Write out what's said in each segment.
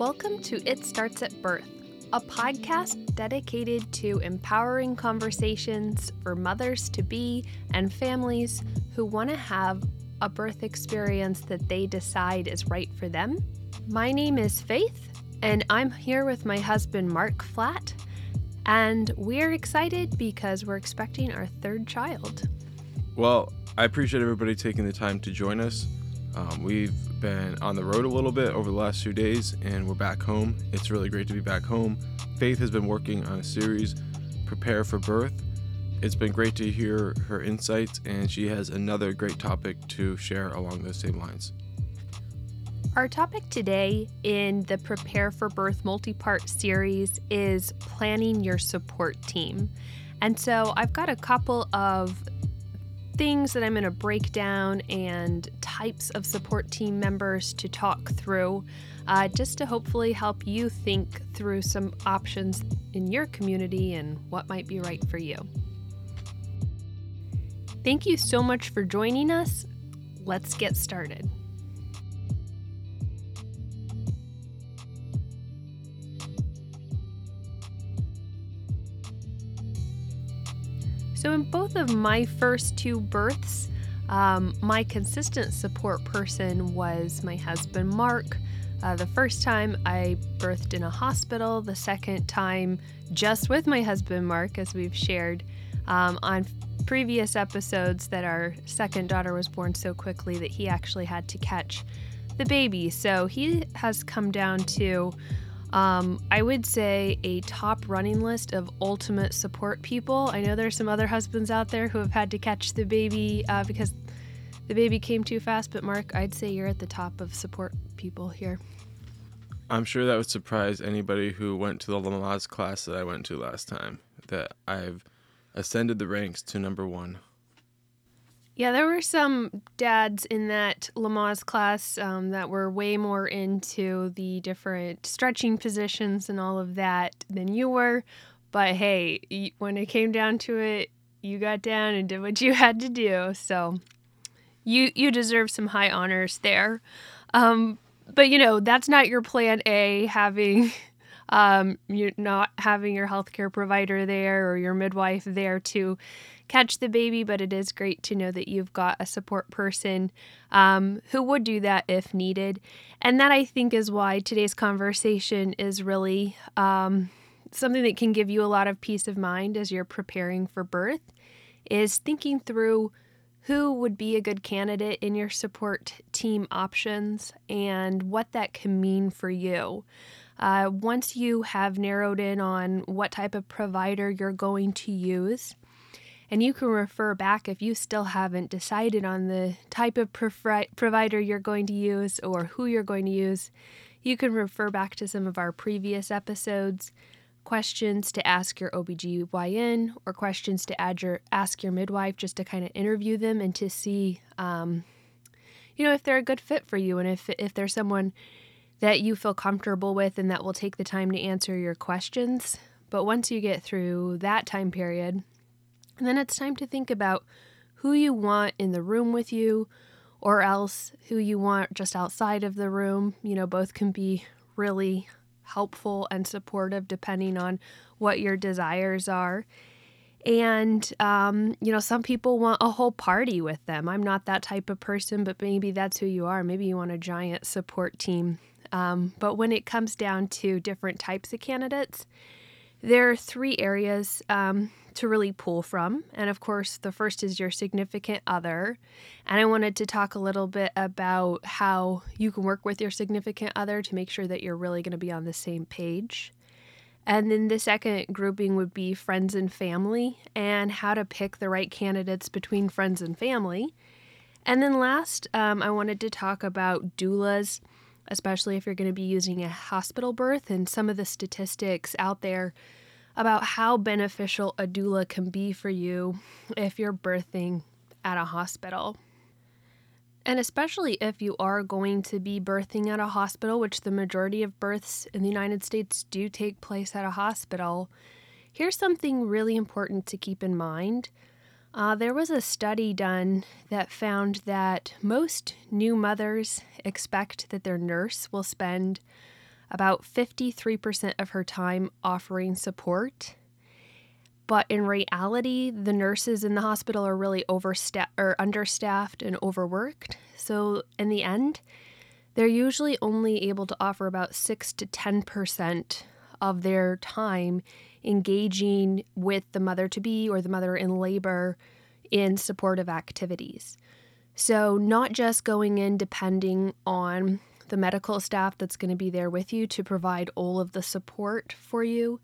Welcome to It Starts at Birth, a podcast dedicated to empowering conversations for mothers to be and families who want to have a birth experience that they decide is right for them. My name is Faith, and I'm here with my husband, Mark Flatt, and we're excited because we're expecting our third child. Well, I appreciate everybody taking the time to join us. Um, we've been on the road a little bit over the last few days, and we're back home. It's really great to be back home. Faith has been working on a series, Prepare for Birth. It's been great to hear her insights, and she has another great topic to share along those same lines. Our topic today in the Prepare for Birth multi part series is planning your support team. And so I've got a couple of things that I'm going to break down and types of support team members to talk through, uh, just to hopefully help you think through some options in your community and what might be right for you. Thank you so much for joining us. Let's get started. So, in both of my first two births, um, my consistent support person was my husband, Mark. Uh, the first time I birthed in a hospital, the second time just with my husband, Mark, as we've shared um, on previous episodes, that our second daughter was born so quickly that he actually had to catch the baby. So he has come down to um, I would say a top running list of ultimate support people. I know there's some other husbands out there who have had to catch the baby uh, because the baby came too fast, but Mark, I'd say you're at the top of support people here. I'm sure that would surprise anybody who went to the Lamaze class that I went to last time, that I've ascended the ranks to number one. Yeah, there were some dads in that Lamaze class um, that were way more into the different stretching positions and all of that than you were. But hey, when it came down to it, you got down and did what you had to do. So you you deserve some high honors there. Um, but you know that's not your plan A. Having um, you're not having your healthcare provider there or your midwife there to catch the baby, but it is great to know that you've got a support person um, who would do that if needed. And that I think is why today's conversation is really um, something that can give you a lot of peace of mind as you're preparing for birth, is thinking through who would be a good candidate in your support team options and what that can mean for you. Uh, once you have narrowed in on what type of provider you're going to use, and you can refer back if you still haven't decided on the type of provider you're going to use or who you're going to use. You can refer back to some of our previous episodes, questions to ask your OBGYN or questions to add your, ask your midwife just to kind of interview them and to see, um, you know, if they're a good fit for you and if, if they're someone that you feel comfortable with and that will take the time to answer your questions. But once you get through that time period, then it's time to think about who you want in the room with you or else who you want just outside of the room. You know, both can be really helpful and supportive depending on what your desires are. And, um, you know, some people want a whole party with them. I'm not that type of person, but maybe that's who you are. Maybe you want a giant support team. Um, but when it comes down to different types of candidates, there are three areas um, to really pull from. And of course, the first is your significant other. And I wanted to talk a little bit about how you can work with your significant other to make sure that you're really going to be on the same page. And then the second grouping would be friends and family and how to pick the right candidates between friends and family. And then last, um, I wanted to talk about doulas especially if you're going to be using a hospital birth, and some of the statistics out there about how beneficial a doula can be for you if you're birthing at a hospital. And especially if you are going to be birthing at a hospital, which the majority of births in the United States do take place at a hospital, here's something really important to keep in mind. Uh, there was a study done that found that most new mothers expect that their nurse will spend about 53% of her time offering support. But in reality, the nurses in the hospital are really or understaffed and overworked. So in the end, they're usually only able to offer about 6 to 10% of their time engaging with the mother to be or the mother in labor in supportive activities. So, not just going in depending on the medical staff that's going to be there with you to provide all of the support for you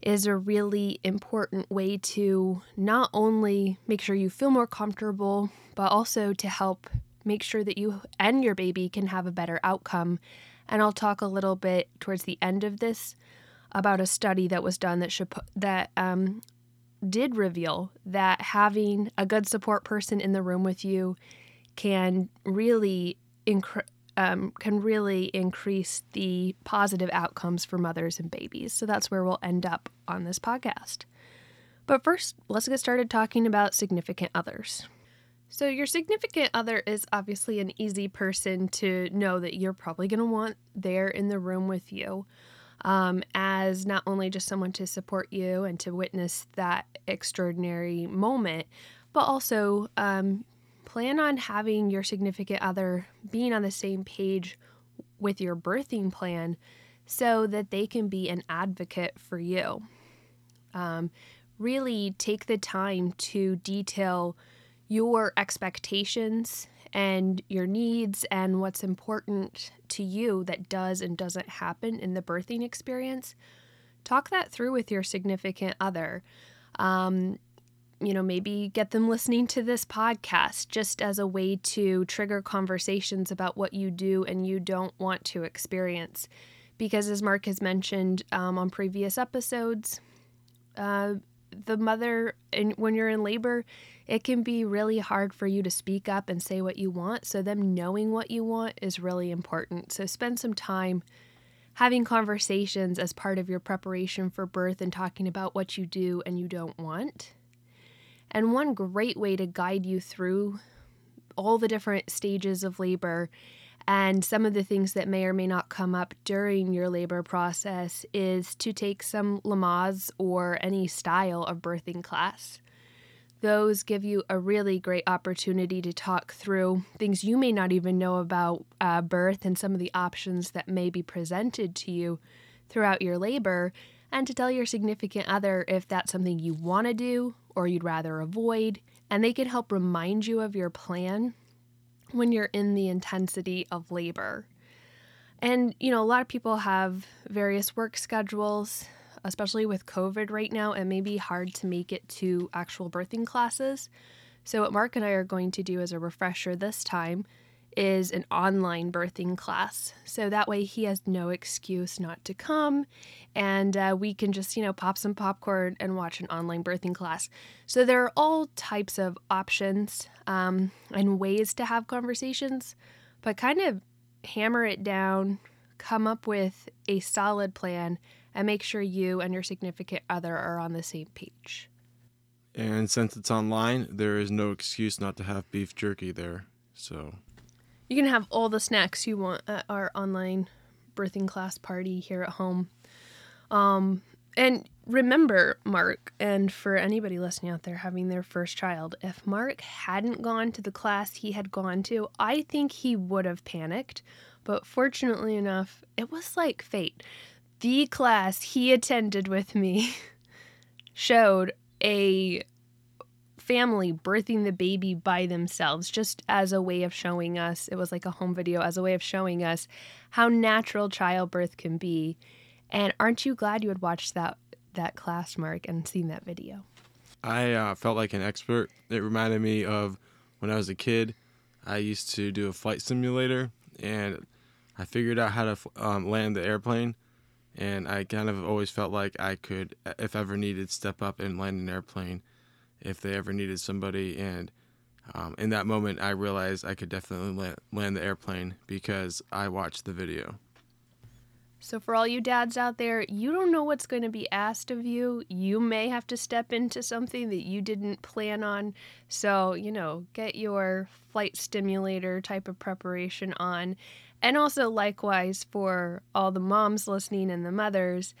is a really important way to not only make sure you feel more comfortable, but also to help make sure that you and your baby can have a better outcome. And I'll talk a little bit towards the end of this about a study that was done that should that um, did reveal that having a good support person in the room with you can really incre- um, can really increase the positive outcomes for mothers and babies. So that's where we'll end up on this podcast. But first, let's get started talking about significant others. So, your significant other is obviously an easy person to know that you're probably going to want there in the room with you um, as not only just someone to support you and to witness that extraordinary moment, but also um, plan on having your significant other being on the same page with your birthing plan so that they can be an advocate for you. Um, really take the time to detail your expectations and your needs and what's important to you that does and doesn't happen in the birthing experience, talk that through with your significant other. Um, you know, maybe get them listening to this podcast just as a way to trigger conversations about what you do and you don't want to experience. Because, as Mark has mentioned um, on previous episodes, uh, the mother, when you're in labor, it can be really hard for you to speak up and say what you want. So, them knowing what you want is really important. So, spend some time having conversations as part of your preparation for birth and talking about what you do and you don't want. And one great way to guide you through all the different stages of labor and some of the things that may or may not come up during your labor process is to take some Lamaze or any style of birthing class. Those give you a really great opportunity to talk through things you may not even know about uh, birth and some of the options that may be presented to you throughout your labor, and to tell your significant other if that's something you want to do or you'd rather avoid. And they can help remind you of your plan when you're in the intensity of labor. And, you know, a lot of people have various work schedules especially with COVID right now, it may be hard to make it to actual birthing classes. So, what Mark and I are going to do as a refresher this time is an online birthing class. So that way he has no excuse not to come and uh, we can just, you know, pop some popcorn and watch an online birthing class. So there are all types of options um, and ways to have conversations, but kind of hammer it down, come up with a solid plan and make sure you and your significant other are on the same page. And since it's online, there is no excuse not to have beef jerky there. So you can have all the snacks you want at our online birthing class party here at home. Um, and remember, Mark, and for anybody listening out there having their first child, if Mark hadn't gone to the class he had gone to, I think he would have panicked. But fortunately enough, it was like fate the class he attended with me showed a family birthing the baby by themselves just as a way of showing us it was like a home video as a way of showing us how natural childbirth can be. And aren't you glad you had watched that that class mark and seen that video? I uh, felt like an expert. It reminded me of when i was a kid i used to do a flight simulator and i figured out how to um, land the airplane and I kind of always felt like I could, if ever needed, step up and land an airplane if they ever needed somebody. And um, in that moment, I realized I could definitely land, the airplane because I watched the video. So, for all you dads out there, you don't know what's going to be asked of you. You may have to step into something that you didn't plan on. So, you know, get your flight stimulator type of preparation on. And also, likewise, for all the moms listening and the mothers,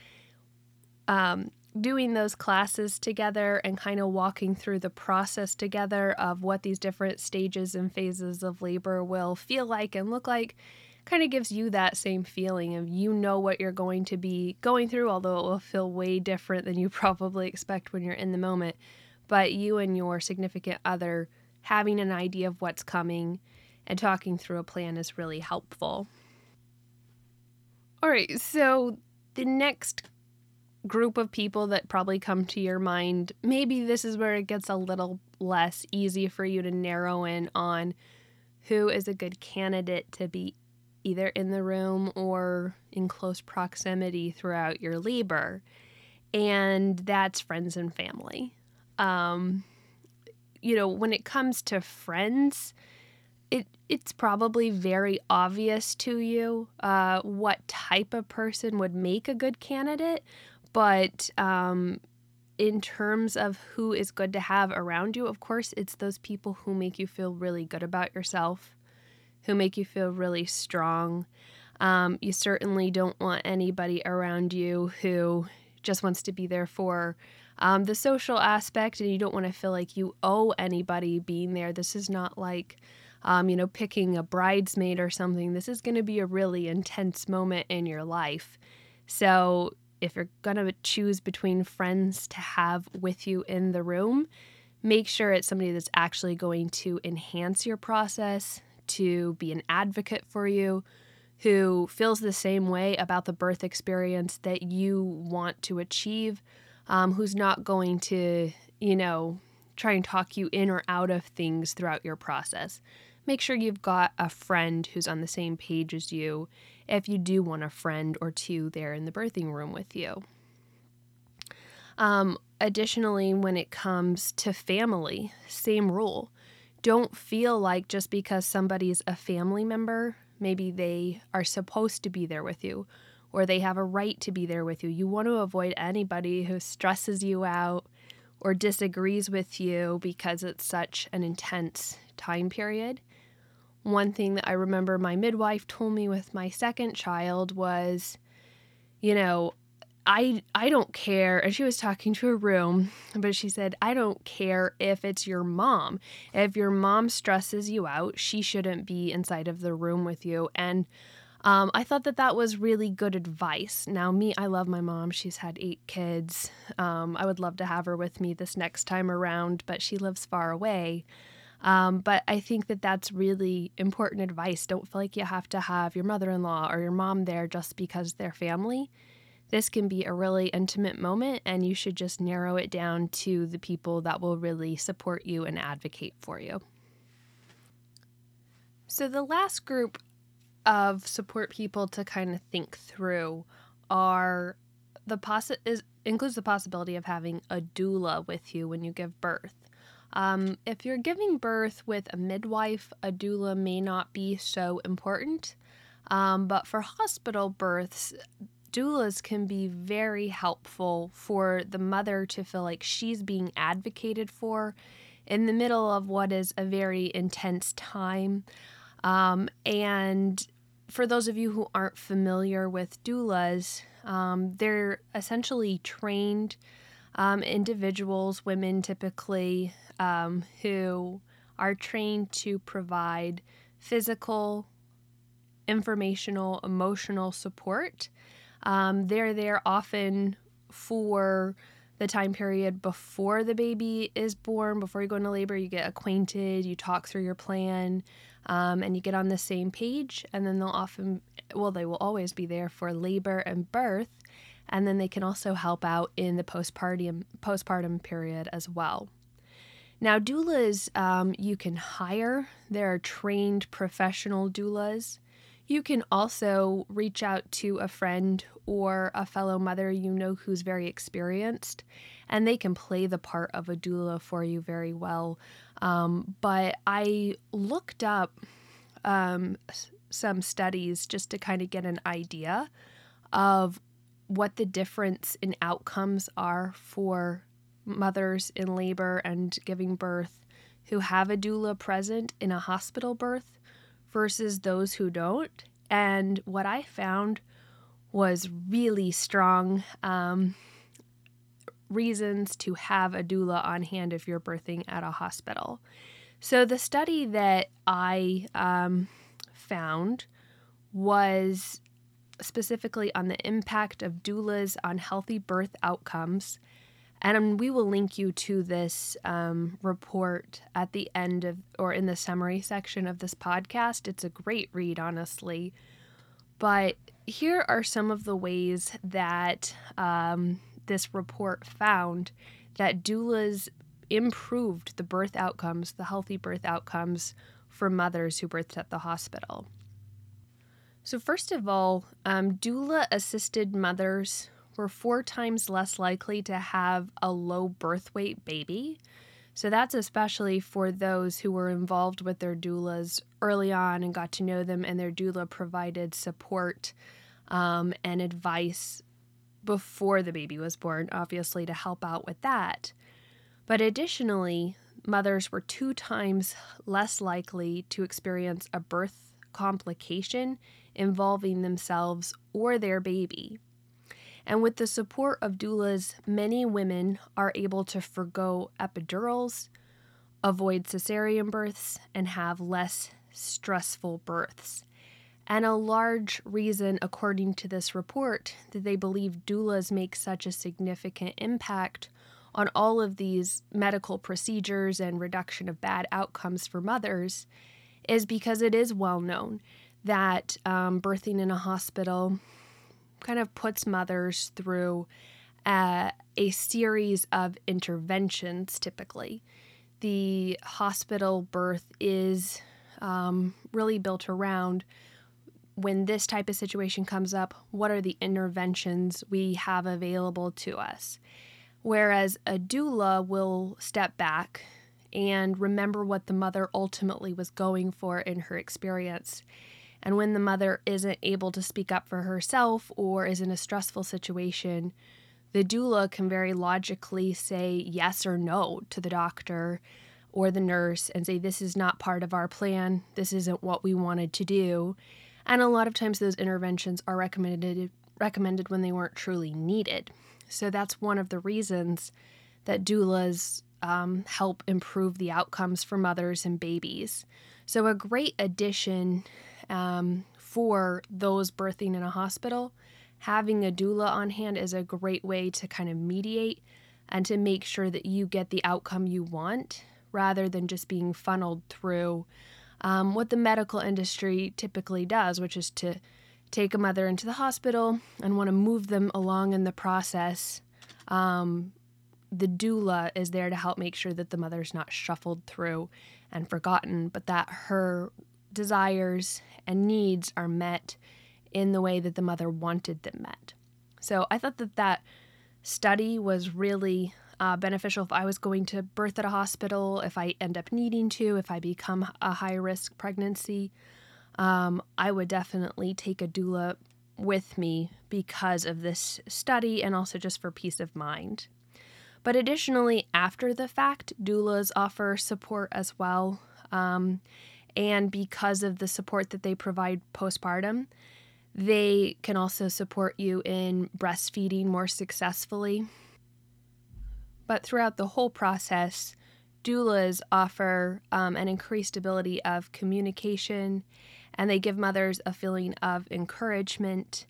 um, doing those classes together and kind of walking through the process together of what these different stages and phases of labor will feel like and look like kind of gives you that same feeling of you know what you're going to be going through, although it will feel way different than you probably expect when you're in the moment. But you and your significant other having an idea of what's coming and talking through a plan is really helpful. All right, so the next group of people that probably come to your mind, maybe this is where it gets a little less easy for you to narrow in on who is a good candidate to be either in the room or in close proximity throughout your labor. And that's friends and family. Um, you know, when it comes to friends, it it's probably very obvious to you uh, what type of person would make a good candidate, but um, in terms of who is good to have around you, of course, it's those people who make you feel really good about yourself, who make you feel really strong. Um, you certainly don't want anybody around you who just wants to be there for um, the social aspect, and you don't want to feel like you owe anybody being there. This is not like, um, you know, picking a bridesmaid or something. This is going to be a really intense moment in your life. So, if you're going to choose between friends to have with you in the room, make sure it's somebody that's actually going to enhance your process, to be an advocate for you, who feels the same way about the birth experience that you want to achieve, um, who's not going to, you know, try and talk you in or out of things throughout your process. Make sure you've got a friend who's on the same page as you if you do want a friend or two there in the birthing room with you. Um, additionally, when it comes to family, same rule don't feel like just because somebody's a family member, maybe they are supposed to be there with you or they have a right to be there with you. You want to avoid anybody who stresses you out or disagrees with you because it's such an intense time period. One thing that I remember my midwife told me with my second child was, you know, I I don't care and she was talking to a room but she said I don't care if it's your mom if your mom stresses you out she shouldn't be inside of the room with you and um, I thought that that was really good advice. Now, me, I love my mom. She's had eight kids. Um, I would love to have her with me this next time around, but she lives far away. Um, but I think that that's really important advice. Don't feel like you have to have your mother in law or your mom there just because they're family. This can be a really intimate moment, and you should just narrow it down to the people that will really support you and advocate for you. So, the last group of support people to kind of think through are the possi- is, includes the possibility of having a doula with you when you give birth. Um, if you're giving birth with a midwife, a doula may not be so important. Um, but for hospital births, doulas can be very helpful for the mother to feel like she's being advocated for in the middle of what is a very intense time. Um, and for those of you who aren't familiar with doulas, um, they're essentially trained um, individuals, women typically, um, who are trained to provide physical, informational, emotional support um, they're there often for the time period before the baby is born, before you go into labor, you get acquainted, you talk through your plan, um, and you get on the same page. And then they'll often, well, they will always be there for labor and birth. And then they can also help out in the postpartum, postpartum period as well. Now, doulas um, you can hire. There are trained professional doulas. You can also reach out to a friend or a fellow mother you know who's very experienced, and they can play the part of a doula for you very well. Um, but I looked up um, some studies just to kind of get an idea of what the difference in outcomes are for mothers in labor and giving birth who have a doula present in a hospital birth versus those who don't. And what I found was really strong um, reasons to have a doula on hand if you're birthing at a hospital. So, the study that I um, found was specifically on the impact of doulas on healthy birth outcomes. And we will link you to this um, report at the end of or in the summary section of this podcast. It's a great read, honestly. But here are some of the ways that um, this report found that doulas improved the birth outcomes, the healthy birth outcomes for mothers who birthed at the hospital. So, first of all, um, doula assisted mothers were four times less likely to have a low birth weight baby. So, that's especially for those who were involved with their doulas early on and got to know them, and their doula provided support um, and advice before the baby was born, obviously, to help out with that. But additionally, mothers were two times less likely to experience a birth complication involving themselves or their baby. And with the support of doulas, many women are able to forego epidurals, avoid cesarean births, and have less stressful births. And a large reason, according to this report, that they believe doulas make such a significant impact on all of these medical procedures and reduction of bad outcomes for mothers is because it is well known that um, birthing in a hospital kind of puts mothers through uh, a series of interventions typically. The hospital birth is um, really built around when this type of situation comes up, what are the interventions we have available to us? Whereas a doula will step back and remember what the mother ultimately was going for in her experience and when the mother isn't able to speak up for herself or is in a stressful situation, the doula can very logically say yes or no to the doctor or the nurse and say, This is not part of our plan. This isn't what we wanted to do. And a lot of times those interventions are recommended recommended when they weren't truly needed. So that's one of the reasons that doulas um, help improve the outcomes for mothers and babies. So a great addition um, for those birthing in a hospital, having a doula on hand is a great way to kind of mediate and to make sure that you get the outcome you want rather than just being funneled through um, what the medical industry typically does, which is to take a mother into the hospital and want to move them along in the process. Um, the doula is there to help make sure that the mother's not shuffled through and forgotten, but that her desires and needs are met in the way that the mother wanted them met. So I thought that that study was really uh, beneficial if I was going to birth at a hospital, if I end up needing to, if I become a high risk pregnancy. Um, I would definitely take a doula with me because of this study and also just for peace of mind. But additionally, after the fact, doulas offer support as well. Um, and because of the support that they provide postpartum, they can also support you in breastfeeding more successfully. But throughout the whole process, doulas offer um, an increased ability of communication and they give mothers a feeling of encouragement.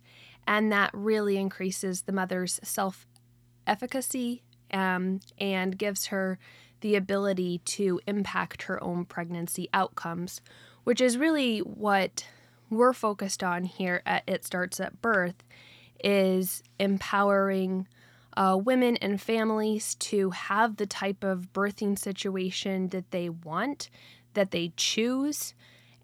And that really increases the mother's self efficacy um, and gives her the ability to impact her own pregnancy outcomes, which is really what we're focused on here at It Starts at Birth is empowering uh, women and families to have the type of birthing situation that they want, that they choose,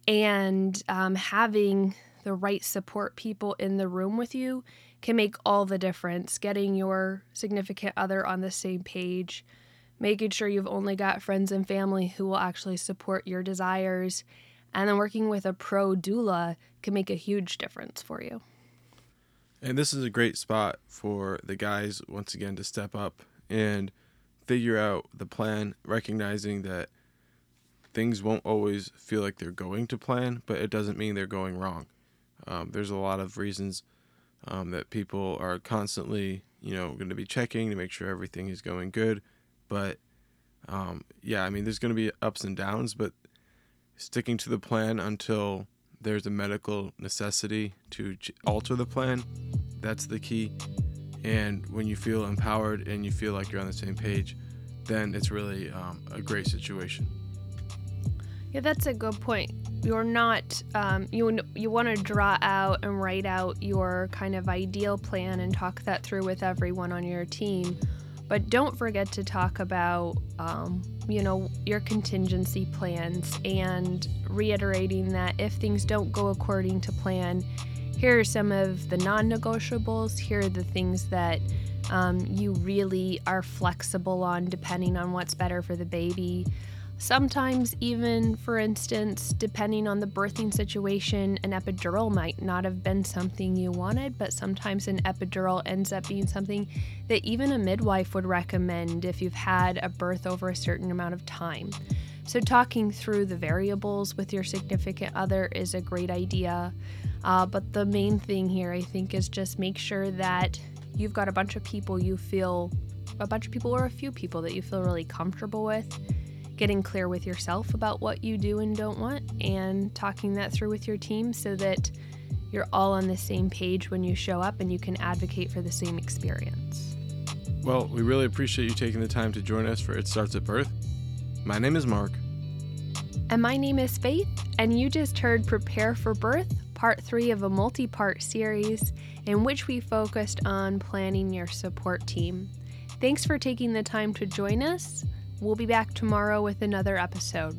and um, having the right support people in the room with you can make all the difference. Getting your significant other on the same page, making sure you've only got friends and family who will actually support your desires, and then working with a pro doula can make a huge difference for you. And this is a great spot for the guys, once again, to step up and figure out the plan, recognizing that things won't always feel like they're going to plan, but it doesn't mean they're going wrong. Um, there's a lot of reasons um, that people are constantly, you know, going to be checking to make sure everything is going good. But um, yeah, I mean, there's going to be ups and downs, but sticking to the plan until there's a medical necessity to alter the plan, that's the key. And when you feel empowered and you feel like you're on the same page, then it's really um, a great situation. Yeah, that's a good point. You're not um, you you want to draw out and write out your kind of ideal plan and talk that through with everyone on your team, but don't forget to talk about um, you know your contingency plans and reiterating that if things don't go according to plan, here are some of the non-negotiables. Here are the things that um, you really are flexible on depending on what's better for the baby. Sometimes, even for instance, depending on the birthing situation, an epidural might not have been something you wanted, but sometimes an epidural ends up being something that even a midwife would recommend if you've had a birth over a certain amount of time. So, talking through the variables with your significant other is a great idea. Uh, but the main thing here, I think, is just make sure that you've got a bunch of people you feel, a bunch of people or a few people that you feel really comfortable with getting clear with yourself about what you do and don't want, and talking that through with your team so that you're all on the same page when you show up and you can advocate for the same experience. Well, we really appreciate you taking the time to join us for It Starts at Birth. My name is Mark. And my name is Faith, and you just heard Prepare for Birth, part three of a multi part series in which we focused on planning your support team. Thanks for taking the time to join us. We'll be back tomorrow with another episode.